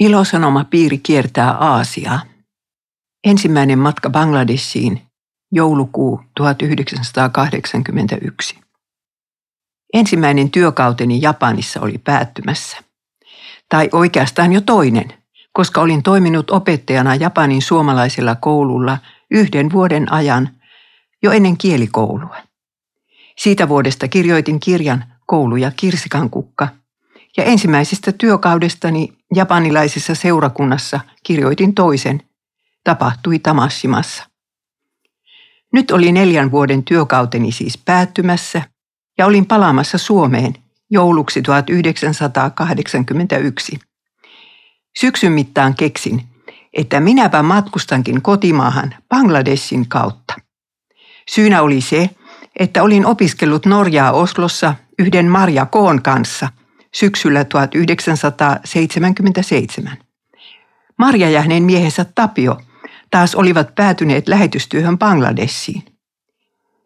Ilosanoma piiri kiertää Aasiaa. Ensimmäinen matka Bangladesiin, joulukuu 1981. Ensimmäinen työkauteni Japanissa oli päättymässä. Tai oikeastaan jo toinen, koska olin toiminut opettajana Japanin suomalaisella koululla yhden vuoden ajan jo ennen kielikoulua. Siitä vuodesta kirjoitin kirjan Koulu ja kirsikan kukka – ja ensimmäisestä työkaudestani japanilaisessa seurakunnassa kirjoitin toisen. Tapahtui Tamassimassa. Nyt oli neljän vuoden työkauteni siis päättymässä ja olin palaamassa Suomeen jouluksi 1981. Syksyn mittaan keksin, että minäpä matkustankin kotimaahan Bangladesin kautta. Syynä oli se, että olin opiskellut Norjaa Oslossa yhden Marja Koon kanssa – syksyllä 1977. Marja ja hänen miehensä Tapio taas olivat päätyneet lähetystyöhön Bangladessiin.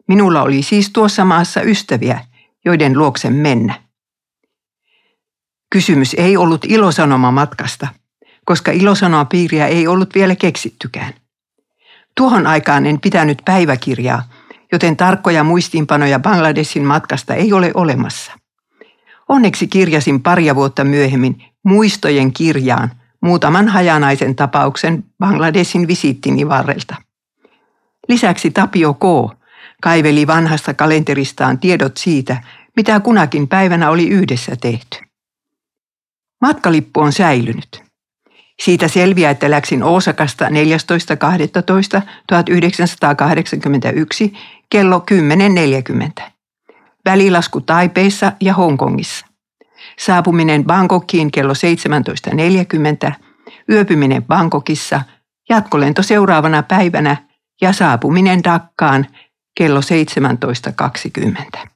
Minulla oli siis tuossa maassa ystäviä, joiden luokse mennä. Kysymys ei ollut ilosanoma matkasta, koska piiriä ei ollut vielä keksittykään. Tuohon aikaan en pitänyt päiväkirjaa, joten tarkkoja muistiinpanoja Bangladesin matkasta ei ole olemassa. Onneksi kirjasin paria vuotta myöhemmin muistojen kirjaan muutaman hajanaisen tapauksen Bangladesin visiittini varrelta. Lisäksi Tapio K. kaiveli vanhasta kalenteristaan tiedot siitä, mitä kunakin päivänä oli yhdessä tehty. Matkalippu on säilynyt. Siitä selviää, että läksin Oosakasta 14.12.1981 kello 10.40 välilasku Taipeissa ja Hongkongissa. Saapuminen Bangkokiin kello 17.40, yöpyminen Bangkokissa, jatkolento seuraavana päivänä ja saapuminen Dakkaan kello 17.20.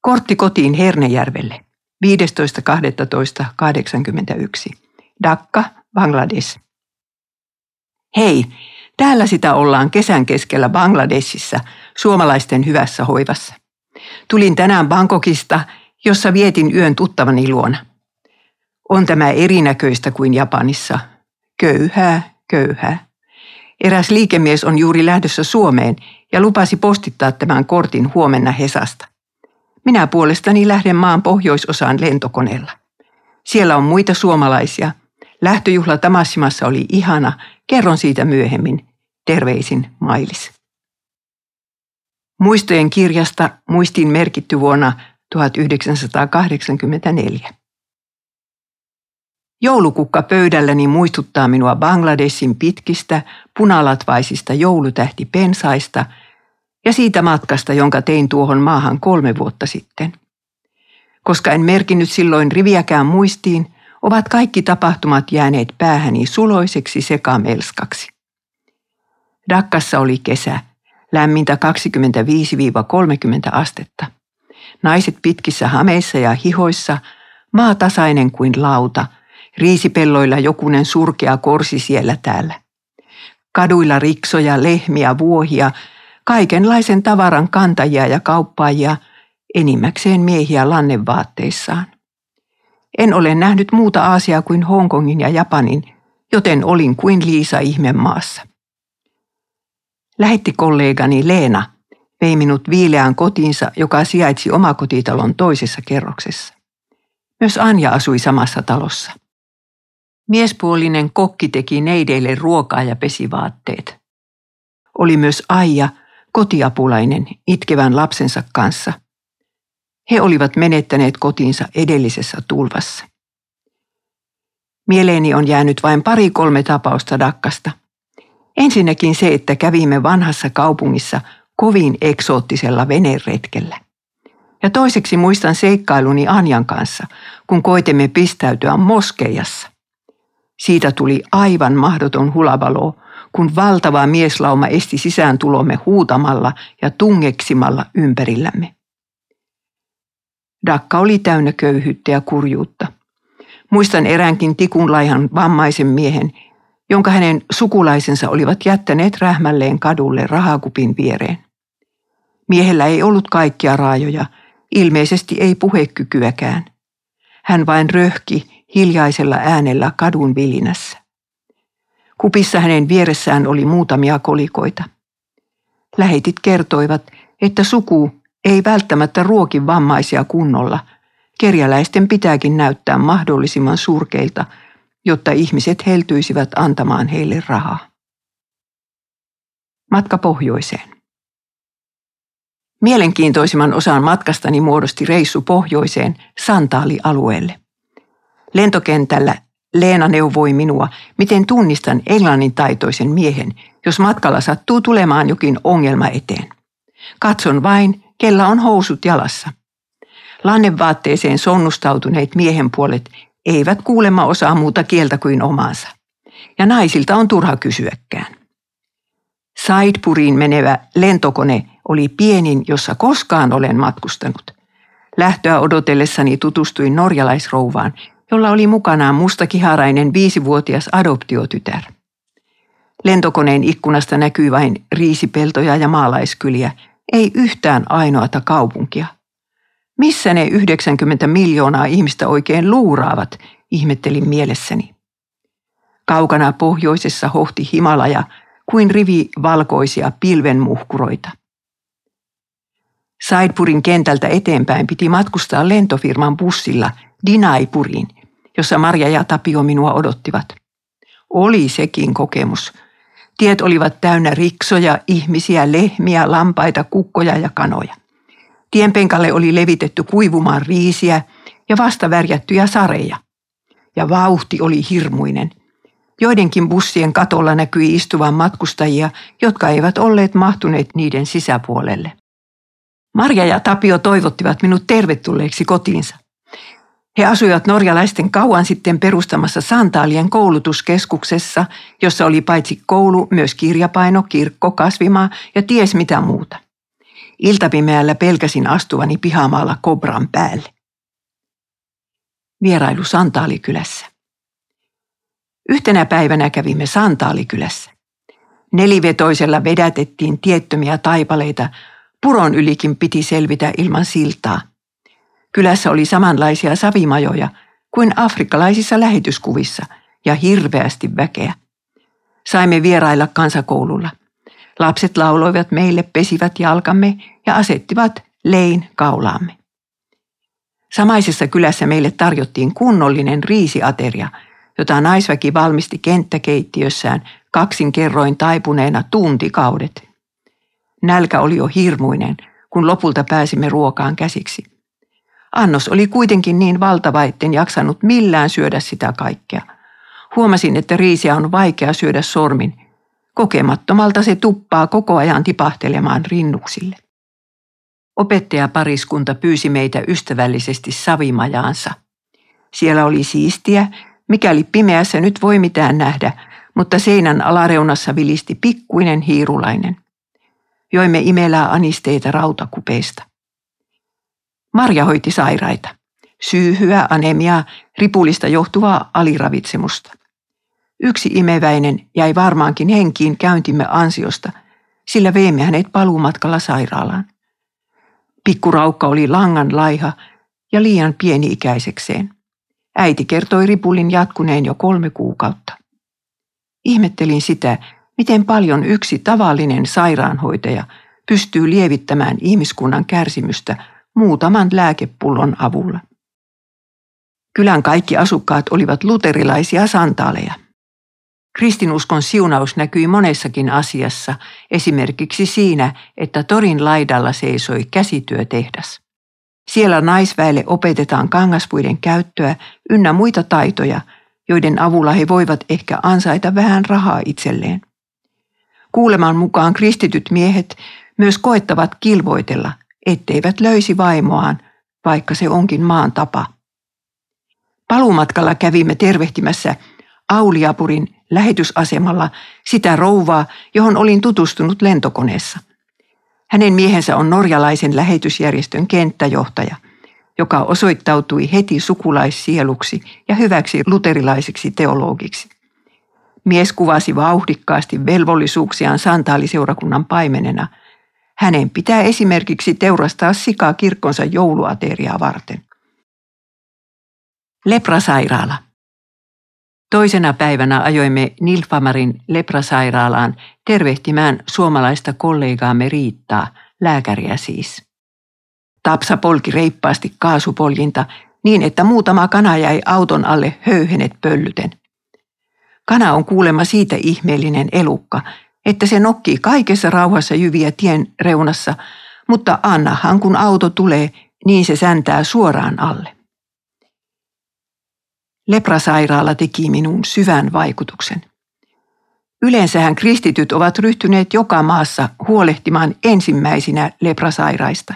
Kortti kotiin Hernejärvelle 15.12.81. Dakka, Bangladesh. Hei, täällä sitä ollaan kesän keskellä Bangladesissa suomalaisten hyvässä hoivassa. Tulin tänään Bangkokista, jossa vietin yön tuttavani luona. On tämä erinäköistä kuin Japanissa. Köyhää, köyhää. Eräs liikemies on juuri lähdössä Suomeen ja lupasi postittaa tämän kortin huomenna Hesasta. Minä puolestani lähden maan pohjoisosaan lentokoneella. Siellä on muita suomalaisia. Lähtöjuhla Tamassimassa oli ihana. Kerron siitä myöhemmin. Terveisin Mailis. Muistojen kirjasta muistiin merkitty vuonna 1984. Joulukukka pöydälläni muistuttaa minua Bangladesin pitkistä, punalatvaisista joulutähtipensaista ja siitä matkasta, jonka tein tuohon maahan kolme vuotta sitten. Koska en merkinnyt silloin riviäkään muistiin, ovat kaikki tapahtumat jääneet päähäni suloiseksi sekamelskaksi. Dakkassa oli kesä, lämmintä 25-30 astetta. Naiset pitkissä hameissa ja hihoissa, maa tasainen kuin lauta, riisipelloilla jokunen surkea korsi siellä täällä. Kaduilla riksoja, lehmiä, vuohia, kaikenlaisen tavaran kantajia ja kauppaajia, enimmäkseen miehiä lannevaatteissaan. En ole nähnyt muuta Aasiaa kuin Hongkongin ja Japanin, joten olin kuin Liisa ihmemaassa. Lähettikollegani Leena vei minut viileään kotiinsa, joka sijaitsi omakotitalon toisessa kerroksessa. Myös Anja asui samassa talossa. Miespuolinen kokki teki neideille ruokaa ja pesivaatteet. Oli myös Aija, kotiapulainen, itkevän lapsensa kanssa. He olivat menettäneet kotinsa edellisessä tulvassa. Mieleeni on jäänyt vain pari-kolme tapausta Dakkasta. Ensinnäkin se, että kävimme vanhassa kaupungissa kovin eksoottisella veneretkellä. Ja toiseksi muistan seikkailuni Anjan kanssa, kun koitemme pistäytyä moskeijassa. Siitä tuli aivan mahdoton hulabalo, kun valtava mieslauma esti sisääntulomme huutamalla ja tungeksimalla ympärillämme. Dakka oli täynnä köyhyyttä ja kurjuutta. Muistan eräänkin tikunlaihan vammaisen miehen, jonka hänen sukulaisensa olivat jättäneet rähmälleen kadulle rahakupin viereen. Miehellä ei ollut kaikkia raajoja, ilmeisesti ei puhekykyäkään. Hän vain röhki hiljaisella äänellä kadun vilinässä. Kupissa hänen vieressään oli muutamia kolikoita. Lähetit kertoivat, että suku ei välttämättä ruoki vammaisia kunnolla. Kerjäläisten pitääkin näyttää mahdollisimman surkeilta, jotta ihmiset heltyisivät antamaan heille rahaa. Matka pohjoiseen. Mielenkiintoisimman osan matkastani muodosti reissu pohjoiseen Santaali-alueelle. Lentokentällä Leena neuvoi minua, miten tunnistan englannin taitoisen miehen, jos matkalla sattuu tulemaan jokin ongelma eteen. Katson vain, kella on housut jalassa. Lannevaatteeseen sonnustautuneet miehen puolet eivät kuulemma osaa muuta kieltä kuin omaansa. Ja naisilta on turha kysyäkään. Saidpuriin menevä lentokone oli pienin, jossa koskaan olen matkustanut. Lähtöä odotellessani tutustuin norjalaisrouvaan, jolla oli mukanaan mustakiharainen viisivuotias adoptiotytär. Lentokoneen ikkunasta näkyi vain riisipeltoja ja maalaiskyliä, ei yhtään ainoata kaupunkia. Missä ne 90 miljoonaa ihmistä oikein luuraavat, ihmettelin mielessäni. Kaukana pohjoisessa hohti Himalaja kuin rivi valkoisia pilvenmuhkuroita. Saidpurin kentältä eteenpäin piti matkustaa lentofirman bussilla Dinaipuriin, jossa Marja ja Tapio minua odottivat. Oli sekin kokemus. Tiet olivat täynnä riksoja, ihmisiä, lehmiä, lampaita, kukkoja ja kanoja. Tienpenkalle oli levitetty kuivumaan riisiä ja vasta värjättyjä sareja. Ja vauhti oli hirmuinen. Joidenkin bussien katolla näkyi istuvan matkustajia, jotka eivät olleet mahtuneet niiden sisäpuolelle. Marja ja Tapio toivottivat minut tervetulleeksi kotiinsa. He asuivat norjalaisten kauan sitten perustamassa Santaalien koulutuskeskuksessa, jossa oli paitsi koulu myös kirjapaino, kirkko, kasvimaa ja ties mitä muuta. Iltapimeällä pelkäsin astuvani pihamaalla kobran päälle. Vierailu Santaalikylässä. Yhtenä päivänä kävimme Santaalikylässä. Nelivetoisella vedätettiin tiettömiä taipaleita, puron ylikin piti selvitä ilman siltaa. Kylässä oli samanlaisia savimajoja kuin afrikkalaisissa lähetyskuvissa ja hirveästi väkeä. Saimme vierailla kansakoululla. Lapset lauloivat meille, pesivät jalkamme ja asettivat lein kaulaamme. Samaisessa kylässä meille tarjottiin kunnollinen riisiateria, jota naisväki valmisti kenttäkeittiössään kaksin kerroin taipuneena tuntikaudet. Nälkä oli jo hirmuinen, kun lopulta pääsimme ruokaan käsiksi. Annos oli kuitenkin niin valtava, etten jaksanut millään syödä sitä kaikkea. Huomasin, että riisiä on vaikea syödä sormin. Kokemattomalta se tuppaa koko ajan tipahtelemaan rinnuksille. Opettajapariskunta pyysi meitä ystävällisesti savimajaansa. Siellä oli siistiä, mikäli pimeässä nyt voi mitään nähdä, mutta seinän alareunassa vilisti pikkuinen hiirulainen. Joimme imelää anisteita rautakupeista. Marja hoiti sairaita. Syyhyä, anemiaa, ripulista johtuvaa aliravitsemusta. Yksi imeväinen jäi varmaankin henkiin käyntimme ansiosta, sillä veimme hänet paluumatkalla sairaalaan. Pikkuraukka oli langan laiha ja liian pieni-ikäisekseen. Äiti kertoi ripulin jatkuneen jo kolme kuukautta. Ihmettelin sitä, miten paljon yksi tavallinen sairaanhoitaja pystyy lievittämään ihmiskunnan kärsimystä muutaman lääkepullon avulla. Kylän kaikki asukkaat olivat luterilaisia santaaleja. Kristinuskon siunaus näkyi monessakin asiassa, esimerkiksi siinä, että torin laidalla seisoi käsityötehdas. Siellä naisväelle opetetaan kangaspuiden käyttöä ynnä muita taitoja, joiden avulla he voivat ehkä ansaita vähän rahaa itselleen. Kuuleman mukaan kristityt miehet myös koettavat kilvoitella, etteivät löysi vaimoaan, vaikka se onkin maan tapa. Paluumatkalla kävimme tervehtimässä Auliapurin lähetysasemalla sitä rouvaa, johon olin tutustunut lentokoneessa. Hänen miehensä on norjalaisen lähetysjärjestön kenttäjohtaja, joka osoittautui heti sukulaissieluksi ja hyväksi luterilaiseksi teologiksi. Mies kuvasi vauhdikkaasti velvollisuuksiaan santaaliseurakunnan paimenena – hänen pitää esimerkiksi teurastaa sikaa kirkkonsa jouluateriaa varten. Leprasairaala. Toisena päivänä ajoimme Nilfamarin leprasairaalaan tervehtimään suomalaista kollegaamme Riittaa, lääkäriä siis. Tapsa polki reippaasti kaasupoljinta niin, että muutama kana jäi auton alle höyhenet pöllyten. Kana on kuulemma siitä ihmeellinen elukka, että se nokkii kaikessa rauhassa jyviä tien reunassa, mutta annahan kun auto tulee, niin se säntää suoraan alle. Leprasairaala teki minuun syvän vaikutuksen. Yleensähän kristityt ovat ryhtyneet joka maassa huolehtimaan ensimmäisinä leprasairaista.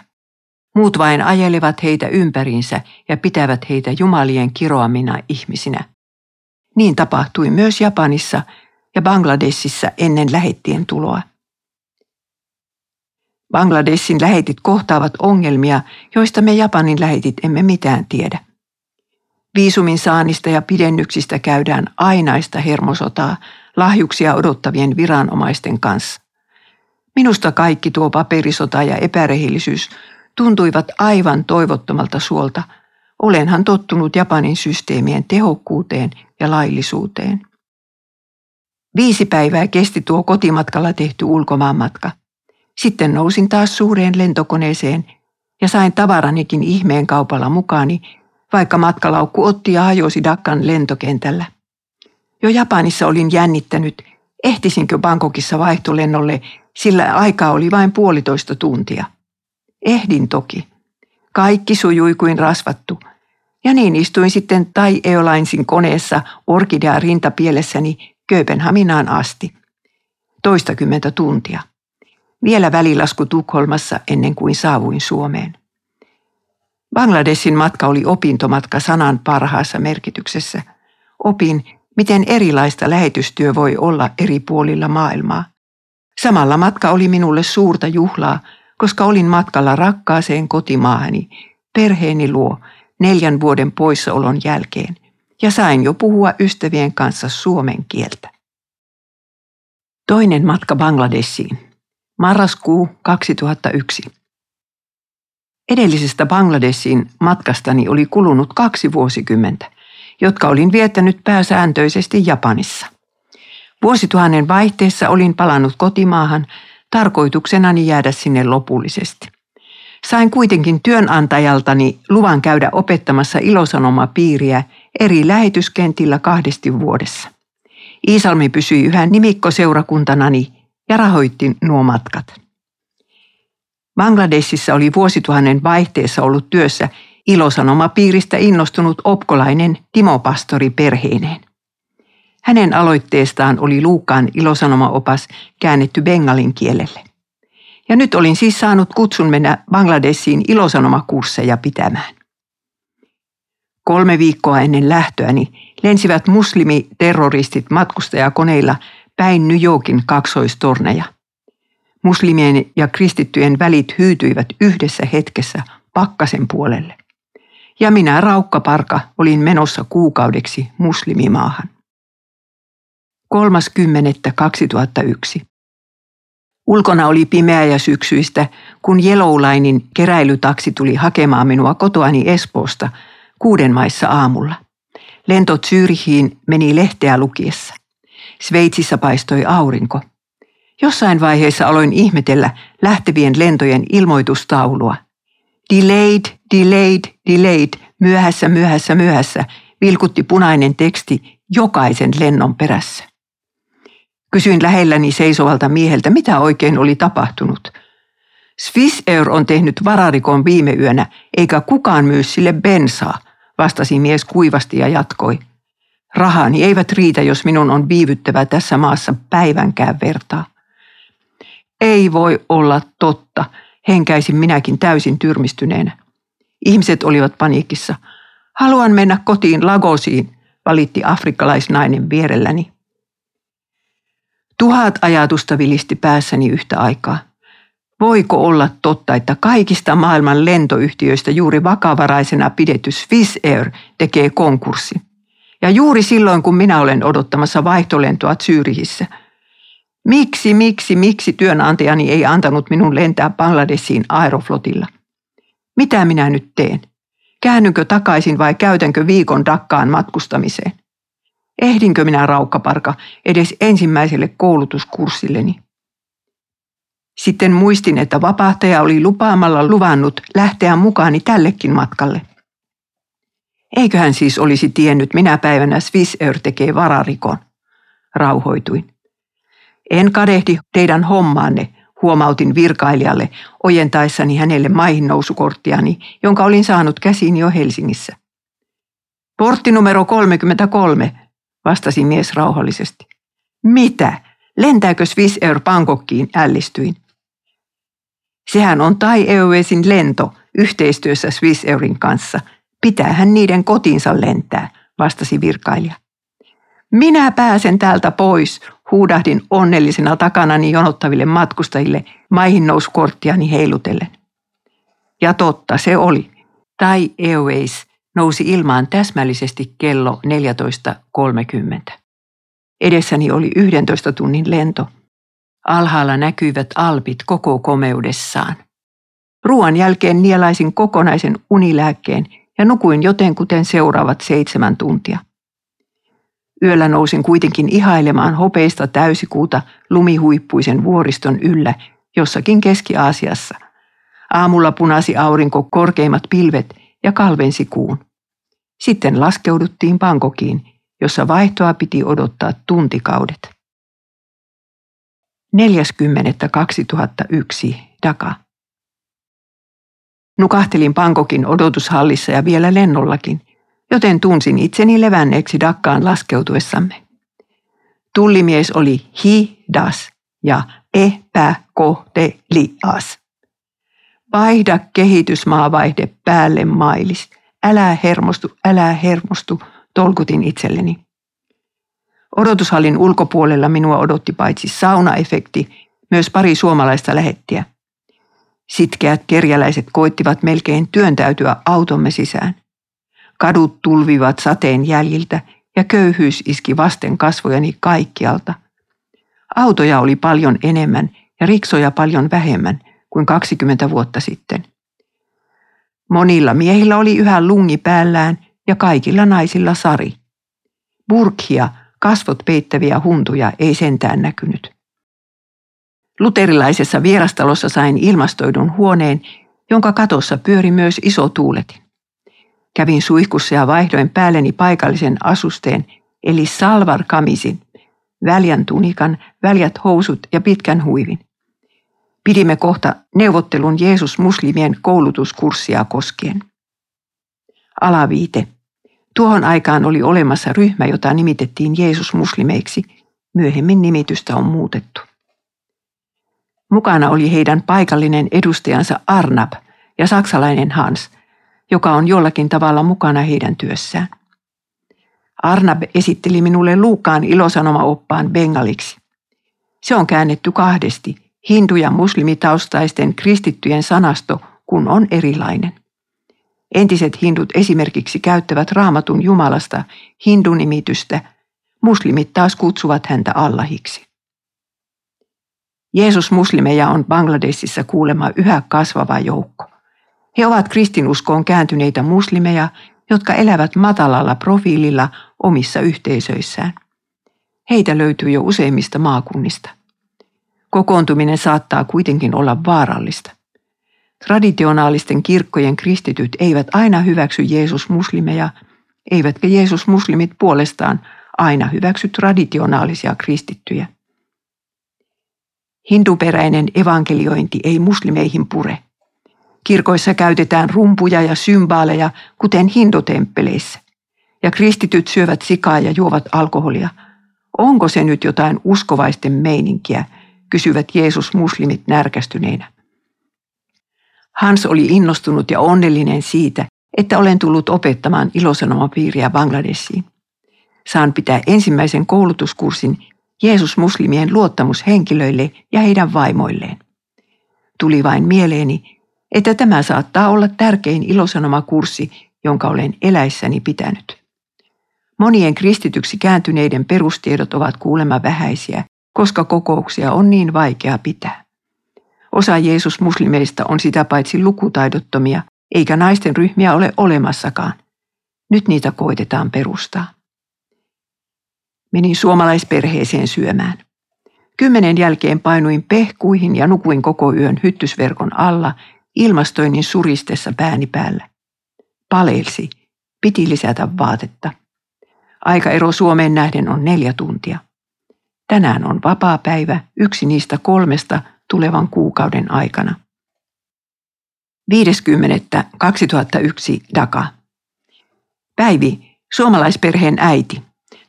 Muut vain ajelevat heitä ympäriinsä ja pitävät heitä jumalien kiroamina ihmisinä. Niin tapahtui myös Japanissa ja Bangladesissa ennen lähettien tuloa. Bangladesin lähetit kohtaavat ongelmia, joista me Japanin lähetit emme mitään tiedä. Viisumin saannista ja pidennyksistä käydään ainaista hermosotaa lahjuksia odottavien viranomaisten kanssa. Minusta kaikki tuo paperisota ja epärehellisyys tuntuivat aivan toivottomalta suolta. Olenhan tottunut Japanin systeemien tehokkuuteen ja laillisuuteen. Viisi päivää kesti tuo kotimatkalla tehty ulkomaanmatka. Sitten nousin taas suureen lentokoneeseen ja sain tavaranikin ihmeen kaupalla mukaani vaikka matkalaukku otti ja hajosi Dakkan lentokentällä. Jo Japanissa olin jännittänyt, ehtisinkö Bangkokissa vaihtolennolle, sillä aikaa oli vain puolitoista tuntia. Ehdin toki. Kaikki sujui kuin rasvattu. Ja niin istuin sitten Tai Airlinesin koneessa orkidea rintapielessäni Kööpenhaminaan asti. Toistakymmentä tuntia. Vielä välilasku Tukholmassa ennen kuin saavuin Suomeen. Bangladesin matka oli opintomatka sanan parhaassa merkityksessä. Opin, miten erilaista lähetystyö voi olla eri puolilla maailmaa. Samalla matka oli minulle suurta juhlaa, koska olin matkalla rakkaaseen kotimaahani, perheeni luo, neljän vuoden poissaolon jälkeen, ja sain jo puhua ystävien kanssa suomen kieltä. Toinen matka Bangladesiin. Marraskuu 2001. Edellisestä Bangladesin matkastani oli kulunut kaksi vuosikymmentä, jotka olin viettänyt pääsääntöisesti Japanissa. Vuosituhannen vaihteessa olin palannut kotimaahan tarkoituksenani jäädä sinne lopullisesti. Sain kuitenkin työnantajaltani luvan käydä opettamassa ilosanomapiiriä eri lähetyskentillä kahdesti vuodessa. Iisalmi pysyi yhä nimikkoseurakuntanani ja rahoitti nuo matkat. Bangladesissa oli vuosituhannen vaihteessa ollut työssä ilosanomapiiristä innostunut opkolainen Timo Pastori perheineen. Hänen aloitteestaan oli Luukaan ilosanomaopas käännetty bengalin kielelle. Ja nyt olin siis saanut kutsun mennä Bangladesiin ilosanomakursseja pitämään. Kolme viikkoa ennen lähtöäni lensivät muslimiterroristit matkustajakoneilla päin New Yorkin kaksoistorneja. Muslimien ja kristittyjen välit hyytyivät yhdessä hetkessä pakkasen puolelle. Ja minä raukkaparka olin menossa kuukaudeksi muslimimaahan. 30.2001. Ulkona oli pimeä ja syksyistä, kun Yellowlinein keräilytaksi tuli hakemaan minua kotoani Espoosta kuuden maissa aamulla. Lento Zyrihiin meni lehteä lukiessa. Sveitsissä paistoi aurinko – Jossain vaiheessa aloin ihmetellä lähtevien lentojen ilmoitustaulua. Delayed, delayed, delayed, myöhässä, myöhässä, myöhässä, vilkutti punainen teksti jokaisen lennon perässä. Kysyin lähelläni seisovalta mieheltä, mitä oikein oli tapahtunut. Swiss Air on tehnyt vararikon viime yönä, eikä kukaan myy sille bensaa, vastasi mies kuivasti ja jatkoi. Rahani eivät riitä, jos minun on viivyttävä tässä maassa päivänkään vertaa. Ei voi olla totta, henkäisin minäkin täysin tyrmistyneenä. Ihmiset olivat paniikissa. Haluan mennä kotiin Lagosiin, valitti afrikkalaisnainen vierelläni. Tuhat ajatusta vilisti päässäni yhtä aikaa. Voiko olla totta, että kaikista maailman lentoyhtiöistä juuri vakavaraisena pidetty Swiss Air tekee konkurssi? Ja juuri silloin, kun minä olen odottamassa vaihtolentoa Zyrihissä – Miksi, miksi, miksi työnantajani ei antanut minun lentää Bangladesiin aeroflotilla? Mitä minä nyt teen? Käännynkö takaisin vai käytänkö viikon Dakkaan matkustamiseen? Ehdinkö minä raukkaparka edes ensimmäiselle koulutuskurssilleni? Sitten muistin, että vapahtaja oli lupaamalla luvannut lähteä mukaani tällekin matkalle. Eiköhän siis olisi tiennyt, minä päivänä Swiss Air tekee vararikon. Rauhoituin. En kadehdi teidän hommaanne, huomautin virkailijalle ojentaessani hänelle maihin nousukorttiani, jonka olin saanut käsiin jo Helsingissä. Portti numero 33, vastasi mies rauhallisesti. Mitä? Lentääkö Swiss Air Bangkokkiin, ällistyin. Sehän on Thai Airwaysin lento yhteistyössä Swiss Airin kanssa. Pitäähän niiden kotiinsa lentää, vastasi virkailija. Minä pääsen täältä pois, huudahdin onnellisena takanani jonottaville matkustajille maihin nouskorttiani heilutellen. Ja totta se oli. Thai Airways nousi ilmaan täsmällisesti kello 14.30. Edessäni oli 11 tunnin lento. Alhaalla näkyivät alpit koko komeudessaan. Ruoan jälkeen nielaisin kokonaisen unilääkkeen ja nukuin jotenkuten seuraavat seitsemän tuntia. Yöllä nousin kuitenkin ihailemaan hopeista täysikuuta lumihuippuisen vuoriston yllä jossakin Keski-Aasiassa. Aamulla punasi aurinko korkeimmat pilvet ja kalvensi kuun. Sitten laskeuduttiin Pankokiin, jossa vaihtoa piti odottaa tuntikaudet. 40.2001 Daka. Nukahtelin Pankokin odotushallissa ja vielä lennollakin, joten tunsin itseni levänneeksi Dakkaan laskeutuessamme. Tullimies oli hidas ja epäkohtelias. Vaihda kehitysmaavaihde päälle mailis. Älä hermostu, älä hermostu, tolkutin itselleni. Odotushallin ulkopuolella minua odotti paitsi saunaefekti, myös pari suomalaista lähettiä. Sitkeät kerjäläiset koittivat melkein työntäytyä automme sisään. Kadut tulvivat sateen jäljiltä ja köyhyys iski vasten kasvojani kaikkialta. Autoja oli paljon enemmän ja riksoja paljon vähemmän kuin 20 vuotta sitten. Monilla miehillä oli yhä lungi päällään ja kaikilla naisilla sari. Burkhia, kasvot peittäviä huntuja, ei sentään näkynyt. Luterilaisessa vierastalossa sain ilmastoidun huoneen, jonka katossa pyöri myös iso tuuletin. Kävin suihkussa ja vaihdoin päälleni paikallisen asusteen, eli salvar kamisin, väljän tunikan, väljät housut ja pitkän huivin. Pidimme kohta neuvottelun Jeesus-muslimien koulutuskurssia koskien. Alaviite. Tuohon aikaan oli olemassa ryhmä, jota nimitettiin Jeesus-muslimeiksi. Myöhemmin nimitystä on muutettu. Mukana oli heidän paikallinen edustajansa Arnab ja saksalainen Hans, joka on jollakin tavalla mukana heidän työssään. Arnab esitteli minulle Luukaan ilosanomaoppaan bengaliksi. Se on käännetty kahdesti, hindu- ja muslimitaustaisten kristittyjen sanasto, kun on erilainen. Entiset hindut esimerkiksi käyttävät raamatun Jumalasta hindunimitystä, muslimit taas kutsuvat häntä Allahiksi. Jeesus muslimeja on Bangladesissa kuulema yhä kasvava joukko. He ovat kristinuskoon kääntyneitä muslimeja, jotka elävät matalalla profiililla omissa yhteisöissään. Heitä löytyy jo useimmista maakunnista. Kokoontuminen saattaa kuitenkin olla vaarallista. Traditionaalisten kirkkojen kristityt eivät aina hyväksy Jeesus muslimeja, eivätkä Jeesus muslimit puolestaan aina hyväksy traditionaalisia kristittyjä. Hinduperäinen evankeliointi ei muslimeihin pure. Kirkoissa käytetään rumpuja ja symbaaleja, kuten hindutemppeleissä. Ja kristityt syövät sikaa ja juovat alkoholia. Onko se nyt jotain uskovaisten meininkiä, kysyvät Jeesus muslimit närkästyneinä. Hans oli innostunut ja onnellinen siitä, että olen tullut opettamaan ilosanomapiiriä Bangladesiin. Saan pitää ensimmäisen koulutuskurssin Jeesus-muslimien luottamushenkilöille ja heidän vaimoilleen. Tuli vain mieleeni, että tämä saattaa olla tärkein ilosanomakurssi, jonka olen eläissäni pitänyt. Monien kristityksi kääntyneiden perustiedot ovat kuulemma vähäisiä, koska kokouksia on niin vaikea pitää. Osa Jeesus-muslimeista on sitä paitsi lukutaidottomia, eikä naisten ryhmiä ole olemassakaan. Nyt niitä koitetaan perustaa. Menin suomalaisperheeseen syömään. Kymmenen jälkeen painuin pehkuihin ja nukuin koko yön hyttysverkon alla ilmastoinnin suristessa pääni päällä. Palelsi. Piti lisätä vaatetta. Aikaero Suomeen nähden on neljä tuntia. Tänään on vapaa päivä, yksi niistä kolmesta tulevan kuukauden aikana. 50.2001 Daka. Päivi, suomalaisperheen äiti,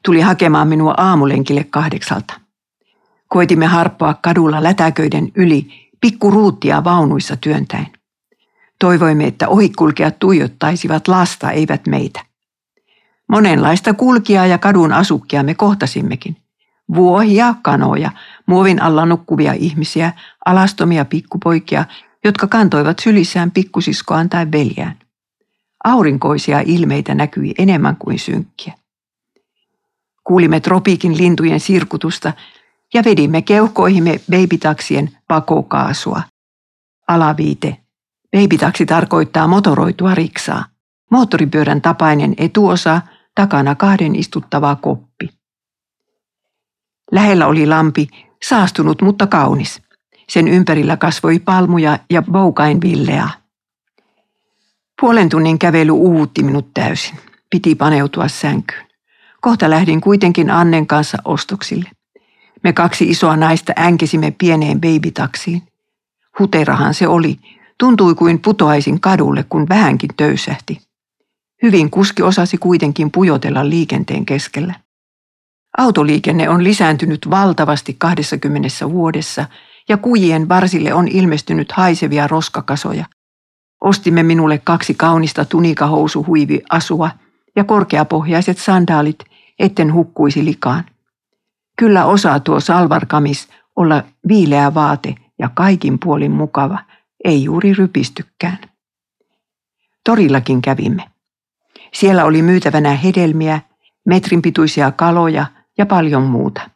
tuli hakemaan minua aamulenkille kahdeksalta. Koitimme harppoa kadulla lätäköiden yli pikkuruuttia vaunuissa työntäen. Toivoimme, että ohikulkijat tuijottaisivat lasta, eivät meitä. Monenlaista kulkijaa ja kadun asukkia me kohtasimmekin. Vuohia, kanoja, muovin alla nukkuvia ihmisiä, alastomia pikkupoikia, jotka kantoivat sylissään pikkusiskoaan tai veljään. Aurinkoisia ilmeitä näkyi enemmän kuin synkkiä. Kuulimme tropiikin lintujen sirkutusta ja vedimme keuhkoihimme beibitaksien pakokaasua. Alaviite. Beibitaksi tarkoittaa motoroitua riksaa. Moottoripyörän tapainen etuosa, takana kahden istuttavaa koppi. Lähellä oli lampi, saastunut mutta kaunis. Sen ympärillä kasvoi palmuja ja boukain villeaa. Puolen tunnin kävely uutti minut täysin. Piti paneutua sänkyyn. Kohta lähdin kuitenkin Annen kanssa ostoksille. Me kaksi isoa naista änkisimme pieneen babytaksiin. Huterahan se oli. Tuntui kuin putoaisin kadulle, kun vähänkin töysähti. Hyvin kuski osasi kuitenkin pujotella liikenteen keskellä. Autoliikenne on lisääntynyt valtavasti 20 vuodessa ja kujien varsille on ilmestynyt haisevia roskakasoja. Ostimme minulle kaksi kaunista tunikahousuhuivi-asua ja korkeapohjaiset sandaalit, etten hukkuisi likaan. Kyllä osaa tuo salvarkamis olla viileä vaate ja kaikin puolin mukava, ei juuri rypistykään. Torillakin kävimme. Siellä oli myytävänä hedelmiä, metrin pituisia kaloja ja paljon muuta.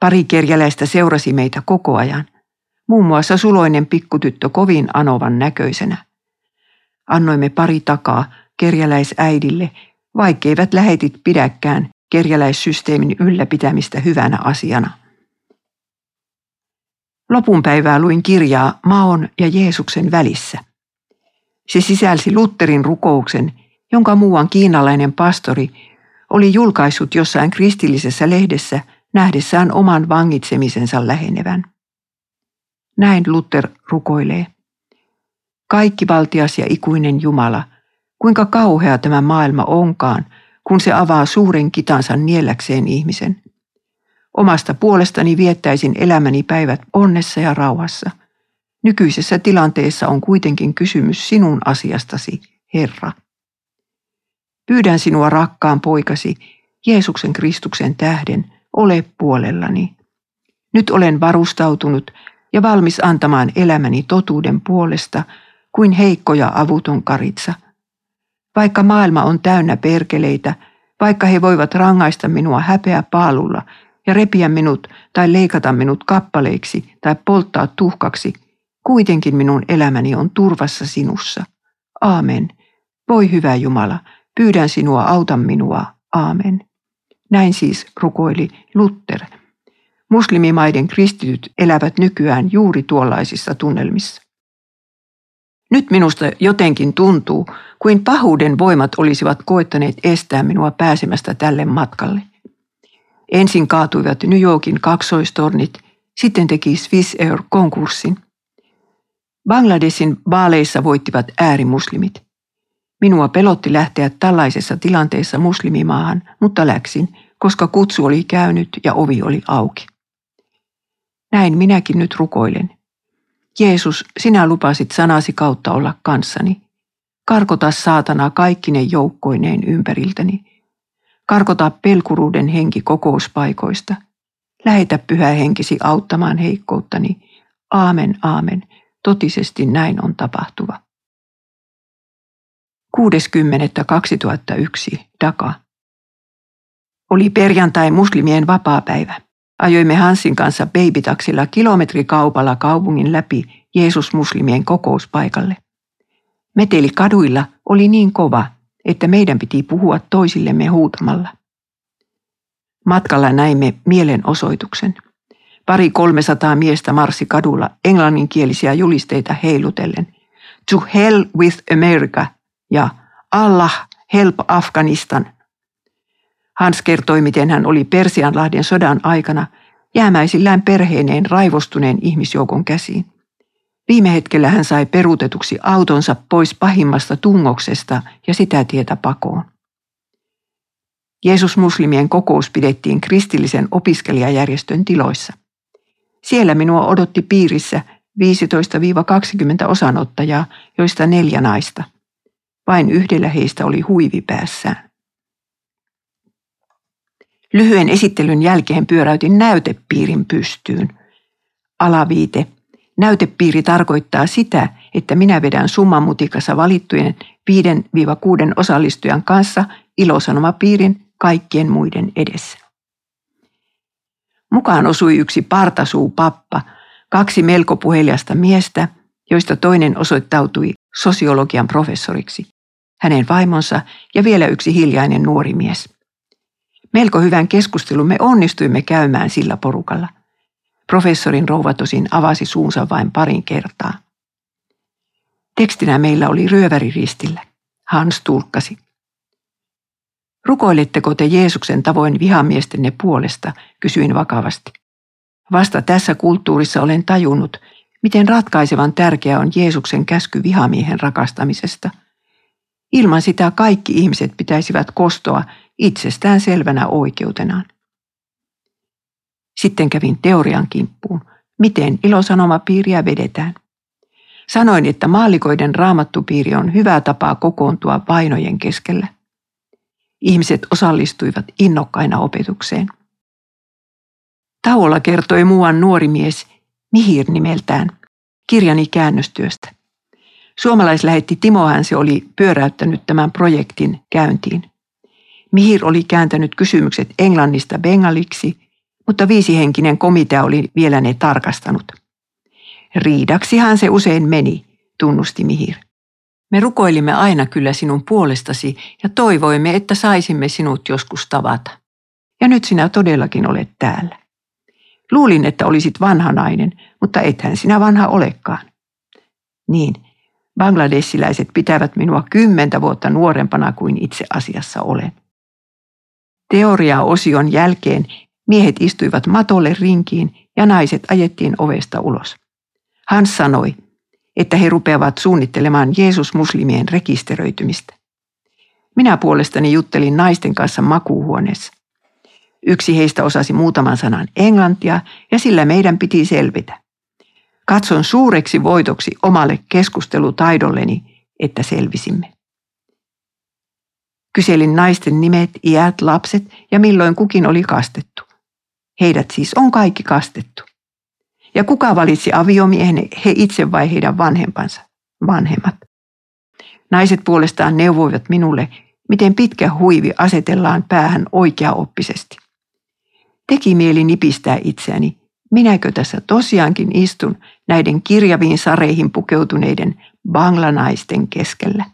Pari kerjäläistä seurasi meitä koko ajan, muun muassa suloinen pikkutyttö kovin anovan näköisenä. Annoimme pari takaa kerjäläisäidille, vaikkeivät lähetit pidäkään kerjäläissysteemin ylläpitämistä hyvänä asiana. Lopun päivää luin kirjaa Maon ja Jeesuksen välissä. Se sisälsi Lutterin rukouksen, jonka muuan kiinalainen pastori oli julkaissut jossain kristillisessä lehdessä nähdessään oman vangitsemisensa lähenevän. Näin Luther rukoilee. Kaikki valtias ja ikuinen Jumala, kuinka kauhea tämä maailma onkaan, kun se avaa suuren kitansa nielläkseen ihmisen. Omasta puolestani viettäisin elämäni päivät onnessa ja rauhassa. Nykyisessä tilanteessa on kuitenkin kysymys sinun asiastasi, Herra. Pyydän sinua rakkaan poikasi, Jeesuksen Kristuksen tähden, ole puolellani. Nyt olen varustautunut ja valmis antamaan elämäni totuuden puolesta kuin heikko ja avuton karitsa. Vaikka maailma on täynnä perkeleitä, vaikka he voivat rangaista minua häpeä paalulla ja repiä minut tai leikata minut kappaleiksi tai polttaa tuhkaksi, kuitenkin minun elämäni on turvassa sinussa. Aamen. Voi hyvä Jumala, Pyydän sinua, auta minua. Aamen. Näin siis rukoili Luther. Muslimimaiden kristityt elävät nykyään juuri tuollaisissa tunnelmissa. Nyt minusta jotenkin tuntuu, kuin pahuuden voimat olisivat koettaneet estää minua pääsemästä tälle matkalle. Ensin kaatuivat New Yorkin kaksoistornit, sitten teki Swiss Air konkurssin. Bangladesin vaaleissa voittivat äärimuslimit. Minua pelotti lähteä tällaisessa tilanteessa muslimimaahan, mutta läksin, koska kutsu oli käynyt ja ovi oli auki. Näin minäkin nyt rukoilen. Jeesus, sinä lupasit sanasi kautta olla kanssani. Karkota saatana kaikkine joukkoineen ympäriltäni. Karkota pelkuruuden henki kokouspaikoista. Lähetä pyhä henkisi auttamaan heikkouttani. Aamen, aamen. Totisesti näin on tapahtuva. 60.2001 Daka. Oli perjantai muslimien vapaapäivä. Ajoimme Hansin kanssa babytaksilla kilometrikaupalla kaupungin läpi Jeesus muslimien kokouspaikalle. Meteli kaduilla oli niin kova, että meidän piti puhua toisillemme huutamalla. Matkalla näimme mielenosoituksen. Pari kolmesataa miestä marssi kadulla englanninkielisiä julisteita heilutellen. To hell with America ja Allah help Afganistan. Hans kertoi, miten hän oli Persianlahden sodan aikana jäämäisillään perheineen raivostuneen ihmisjoukon käsiin. Viime hetkellä hän sai peruutetuksi autonsa pois pahimmasta tungoksesta ja sitä tietä pakoon. Jeesus-muslimien kokous pidettiin kristillisen opiskelijajärjestön tiloissa. Siellä minua odotti piirissä 15-20 osanottajaa, joista neljä naista. Vain yhdellä heistä oli huivi päässään. Lyhyen esittelyn jälkeen pyöräytin näytepiirin pystyyn. Alaviite. Näytepiiri tarkoittaa sitä, että minä vedän summamutikassa valittujen 5-6 osallistujan kanssa ilosanomapiirin kaikkien muiden edessä. Mukaan osui yksi partasuu pappa, kaksi melko puheliasta miestä, joista toinen osoittautui sosiologian professoriksi, hänen vaimonsa ja vielä yksi hiljainen nuori mies. Melko hyvän keskustelumme onnistuimme käymään sillä porukalla. Professorin rouva tosin avasi suunsa vain parin kertaa. Tekstinä meillä oli ryöväriristillä. Hans tulkkasi. Rukoiletteko te Jeesuksen tavoin vihamiestenne puolesta, kysyin vakavasti. Vasta tässä kulttuurissa olen tajunnut, miten ratkaisevan tärkeä on Jeesuksen käsky vihamiehen rakastamisesta. Ilman sitä kaikki ihmiset pitäisivät kostoa itsestään selvänä oikeutenaan. Sitten kävin teorian kimppuun, miten ilosanomapiiriä vedetään. Sanoin, että maallikoiden raamattupiiri on hyvä tapa kokoontua vainojen keskellä. Ihmiset osallistuivat innokkaina opetukseen. Tauolla kertoi muuan nuori mies, Mihir nimeltään, kirjani käännöstyöstä. Suomalaislähetti Timo Hänsi oli pyöräyttänyt tämän projektin käyntiin. Mihir oli kääntänyt kysymykset englannista bengaliksi, mutta viisihenkinen komitea oli vielä ne tarkastanut. Riidaksihan se usein meni, tunnusti Mihir. Me rukoilimme aina kyllä sinun puolestasi ja toivoimme, että saisimme sinut joskus tavata. Ja nyt sinä todellakin olet täällä. Luulin, että olisit vanha nainen, mutta ethän sinä vanha olekaan. Niin, bangladesiläiset pitävät minua kymmentä vuotta nuorempana kuin itse asiassa olen. Teoria-osion jälkeen miehet istuivat matolle rinkiin ja naiset ajettiin ovesta ulos. Hans sanoi, että he rupeavat suunnittelemaan Jeesus-muslimien rekisteröitymistä. Minä puolestani juttelin naisten kanssa makuuhuoneessa. Yksi heistä osasi muutaman sanan englantia ja sillä meidän piti selvitä. Katson suureksi voitoksi omalle keskustelutaidolleni, että selvisimme. Kyselin naisten nimet, iät, lapset ja milloin kukin oli kastettu. Heidät siis on kaikki kastettu. Ja kuka valitsi aviomiehen, he itse vai heidän vanhempansa? Vanhemmat. Naiset puolestaan neuvoivat minulle, miten pitkä huivi asetellaan päähän oikeaoppisesti. Teki mieli nipistää itseäni, minäkö tässä tosiaankin istun näiden kirjaviin sareihin pukeutuneiden banglanaisten keskellä.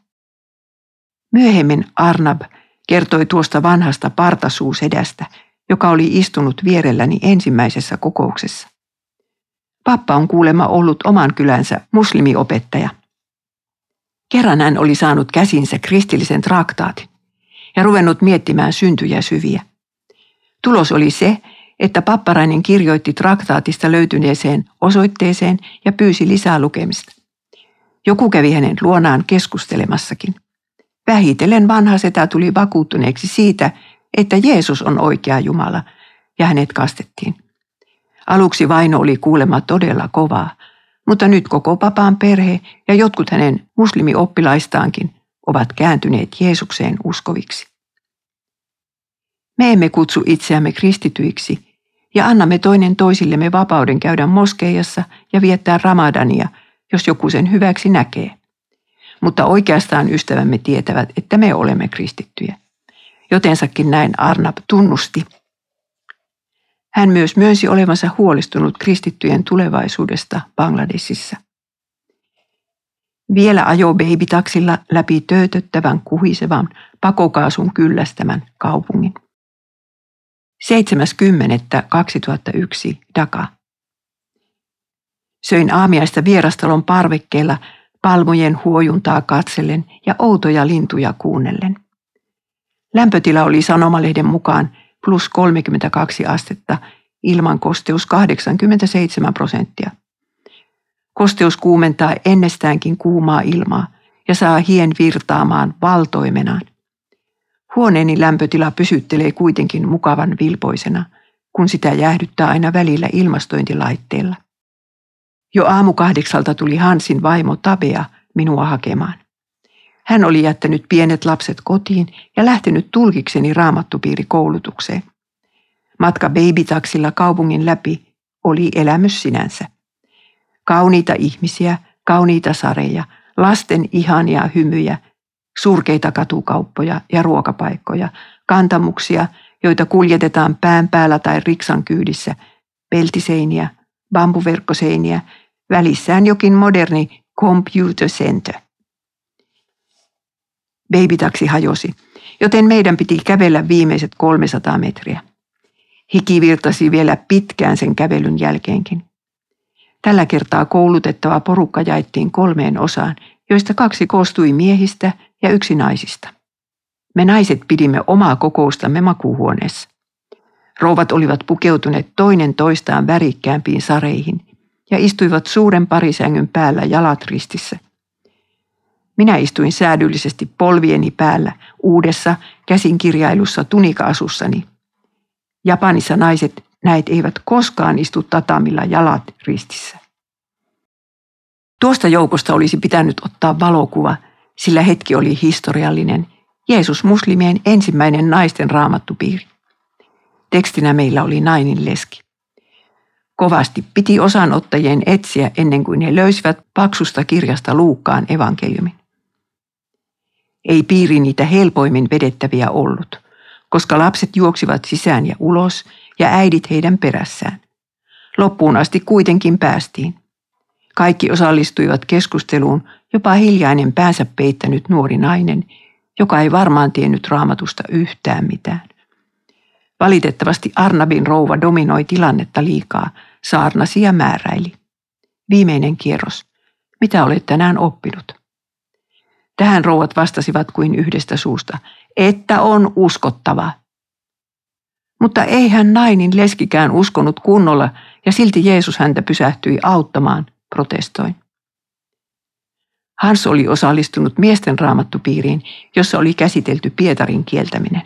Myöhemmin Arnab kertoi tuosta vanhasta partasuusedästä, joka oli istunut vierelläni ensimmäisessä kokouksessa. Pappa on kuulemma ollut oman kylänsä muslimiopettaja. Kerran hän oli saanut käsinsä kristillisen traktaatin ja ruvennut miettimään syntyjä syviä. Tulos oli se, että papparainen kirjoitti traktaatista löytyneeseen osoitteeseen ja pyysi lisää lukemista. Joku kävi hänen luonaan keskustelemassakin. Vähitellen vanha setä tuli vakuuttuneeksi siitä, että Jeesus on oikea Jumala, ja hänet kastettiin. Aluksi vaino oli kuulema todella kovaa, mutta nyt koko papaan perhe ja jotkut hänen muslimioppilaistaankin ovat kääntyneet Jeesukseen uskoviksi. Me emme kutsu itseämme kristityiksi ja annamme toinen toisillemme vapauden käydä moskeijassa ja viettää ramadania, jos joku sen hyväksi näkee. Mutta oikeastaan ystävämme tietävät, että me olemme kristittyjä. Jotensakin näin Arnab tunnusti. Hän myös myönsi olevansa huolestunut kristittyjen tulevaisuudesta Bangladesissa. Vielä ajo babytaksilla läpi töötöttävän kuhisevan pakokaasun kyllästämän kaupungin. 7.10.2001 Daka. Söin aamiaista vierastalon parvekkeella palmojen huojuntaa katsellen ja outoja lintuja kuunnellen. Lämpötila oli sanomalehden mukaan plus 32 astetta, ilman kosteus 87 prosenttia. Kosteus kuumentaa ennestäänkin kuumaa ilmaa ja saa hien virtaamaan valtoimenaan. Huoneeni lämpötila pysyttelee kuitenkin mukavan vilpoisena, kun sitä jäähdyttää aina välillä ilmastointilaitteella. Jo aamu kahdeksalta tuli Hansin vaimo Tabea minua hakemaan. Hän oli jättänyt pienet lapset kotiin ja lähtenyt tulkikseni raamattupiirikoulutukseen. Matka babytaksilla kaupungin läpi oli elämys sinänsä. Kauniita ihmisiä, kauniita sareja, lasten ihania hymyjä, surkeita katukauppoja ja ruokapaikkoja, kantamuksia, joita kuljetetaan pään päällä tai riksan kyydissä, peltiseiniä, bambuverkkoseiniä, välissään jokin moderni computer center. Babytaksi hajosi, joten meidän piti kävellä viimeiset 300 metriä. Hiki virtasi vielä pitkään sen kävelyn jälkeenkin. Tällä kertaa koulutettava porukka jaettiin kolmeen osaan, joista kaksi koostui miehistä ja yksi naisista. Me naiset pidimme omaa kokoustamme makuuhuoneessa. Rouvat olivat pukeutuneet toinen toistaan värikkäämpiin sareihin ja istuivat suuren parisängyn päällä jalat ristissä. Minä istuin säädyllisesti polvieni päällä uudessa käsinkirjailussa tunika-asussani. Japanissa naiset näet eivät koskaan istu tatamilla jalat ristissä. Tuosta joukosta olisi pitänyt ottaa valokuva, sillä hetki oli historiallinen. Jeesus muslimien ensimmäinen naisten raamattupiiri. Tekstinä meillä oli nainin leski. Kovasti piti osanottajien etsiä ennen kuin he löysivät paksusta kirjasta Luukkaan evankeliumin. Ei piiri niitä helpoimmin vedettäviä ollut, koska lapset juoksivat sisään ja ulos ja äidit heidän perässään. Loppuun asti kuitenkin päästiin. Kaikki osallistuivat keskusteluun, jopa hiljainen päänsä peittänyt nuori nainen, joka ei varmaan tiennyt raamatusta yhtään mitään. Valitettavasti Arnabin rouva dominoi tilannetta liikaa, saarnasi ja määräili. Viimeinen kierros. Mitä olet tänään oppinut? Tähän rouvat vastasivat kuin yhdestä suusta, että on uskottava. Mutta eihän nainin leskikään uskonut kunnolla ja silti Jeesus häntä pysähtyi auttamaan, protestoin. Hans oli osallistunut miesten raamattupiiriin, jossa oli käsitelty Pietarin kieltäminen.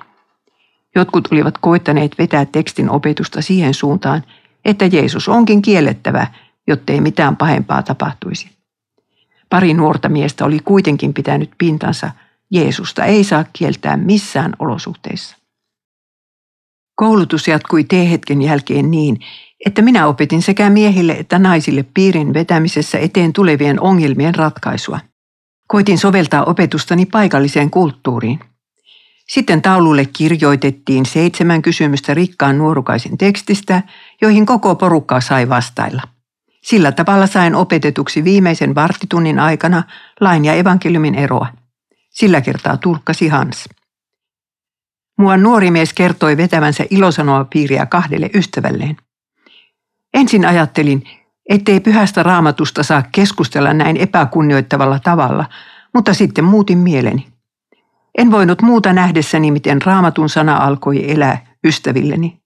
Jotkut olivat koittaneet vetää tekstin opetusta siihen suuntaan, että Jeesus onkin kiellettävä, jottei mitään pahempaa tapahtuisi. Pari nuorta miestä oli kuitenkin pitänyt pintansa, Jeesusta ei saa kieltää missään olosuhteissa. Koulutus jatkui T-hetken jälkeen niin, että minä opetin sekä miehille että naisille piirin vetämisessä eteen tulevien ongelmien ratkaisua. Koitin soveltaa opetustani paikalliseen kulttuuriin. Sitten taululle kirjoitettiin seitsemän kysymystä rikkaan nuorukaisen tekstistä, joihin koko porukka sai vastailla. Sillä tavalla sain opetetuksi viimeisen varttitunnin aikana lain ja evankeliumin eroa. Sillä kertaa tulkkasi Hans. Mua nuori mies kertoi vetävänsä ilosanoa piiriä kahdelle ystävälleen. Ensin ajattelin, ettei pyhästä raamatusta saa keskustella näin epäkunnioittavalla tavalla, mutta sitten muutin mieleni. En voinut muuta nähdessäni, miten raamatun sana alkoi elää ystävilleni.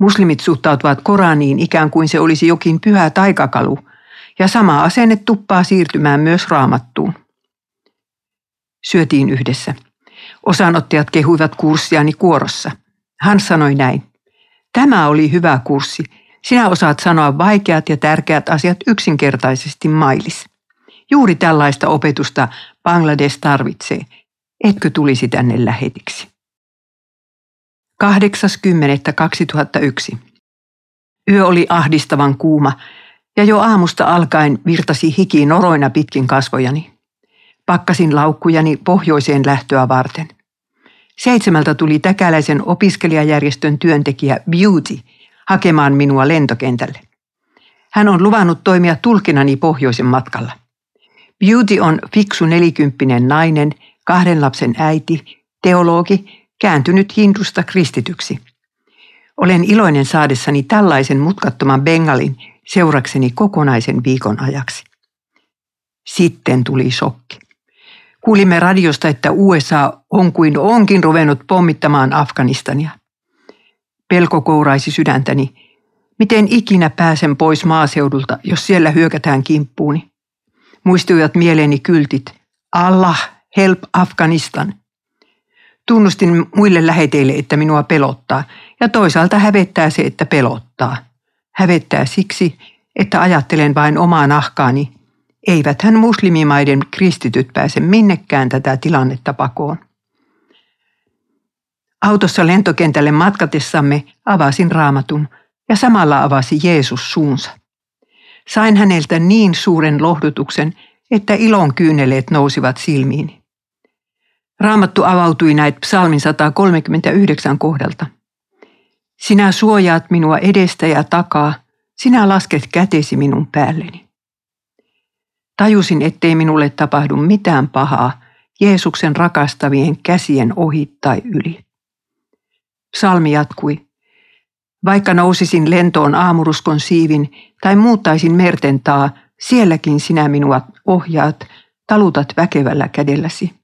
Muslimit suhtautuvat Koraniin ikään kuin se olisi jokin pyhä taikakalu, ja sama asenne tuppaa siirtymään myös raamattuun. Syötiin yhdessä. Osanottajat kehuivat kurssiani kuorossa. Hän sanoi näin. Tämä oli hyvä kurssi. Sinä osaat sanoa vaikeat ja tärkeät asiat yksinkertaisesti mailis. Juuri tällaista opetusta Bangladesh tarvitsee. Etkö tulisi tänne lähetiksi? 8.10.2001. Yö oli ahdistavan kuuma ja jo aamusta alkaen virtasi hiki noroina pitkin kasvojani. Pakkasin laukkujani pohjoiseen lähtöä varten. Seitsemältä tuli täkäläisen opiskelijajärjestön työntekijä Beauty hakemaan minua lentokentälle. Hän on luvannut toimia tulkinani pohjoisen matkalla. Beauty on fiksu nelikymppinen nainen, kahden lapsen äiti, teologi, kääntynyt hindusta kristityksi. Olen iloinen saadessani tällaisen mutkattoman bengalin seurakseni kokonaisen viikon ajaksi. Sitten tuli shokki. Kuulimme radiosta, että USA on kuin onkin ruvennut pommittamaan Afganistania. Pelko kouraisi sydäntäni. Miten ikinä pääsen pois maaseudulta, jos siellä hyökätään kimppuuni? Muistuivat mieleeni kyltit. Allah, help Afganistan. Tunnustin muille läheteille, että minua pelottaa, ja toisaalta hävettää se, että pelottaa. Hävettää siksi, että ajattelen vain omaa nahkaani. Eiväthän muslimimaiden kristityt pääse minnekään tätä tilannetta pakoon. Autossa lentokentälle matkatessamme avasin raamatun ja samalla avasi Jeesus suunsa. Sain häneltä niin suuren lohdutuksen, että ilon kyyneleet nousivat silmiini. Raamattu avautui näet psalmin 139 kohdalta. Sinä suojaat minua edestä ja takaa, sinä lasket kätesi minun päälleni. Tajusin, ettei minulle tapahdu mitään pahaa Jeesuksen rakastavien käsien ohi tai yli. Psalmi jatkui. Vaikka nousisin lentoon aamuruskon siivin tai muuttaisin mertentaa, sielläkin sinä minua ohjaat, talutat väkevällä kädelläsi.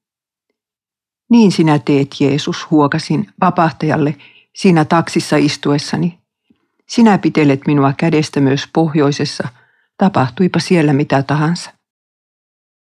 Niin sinä teet, Jeesus, huokasin vapahtajalle siinä taksissa istuessani. Sinä pitelet minua kädestä myös pohjoisessa, tapahtuipa siellä mitä tahansa.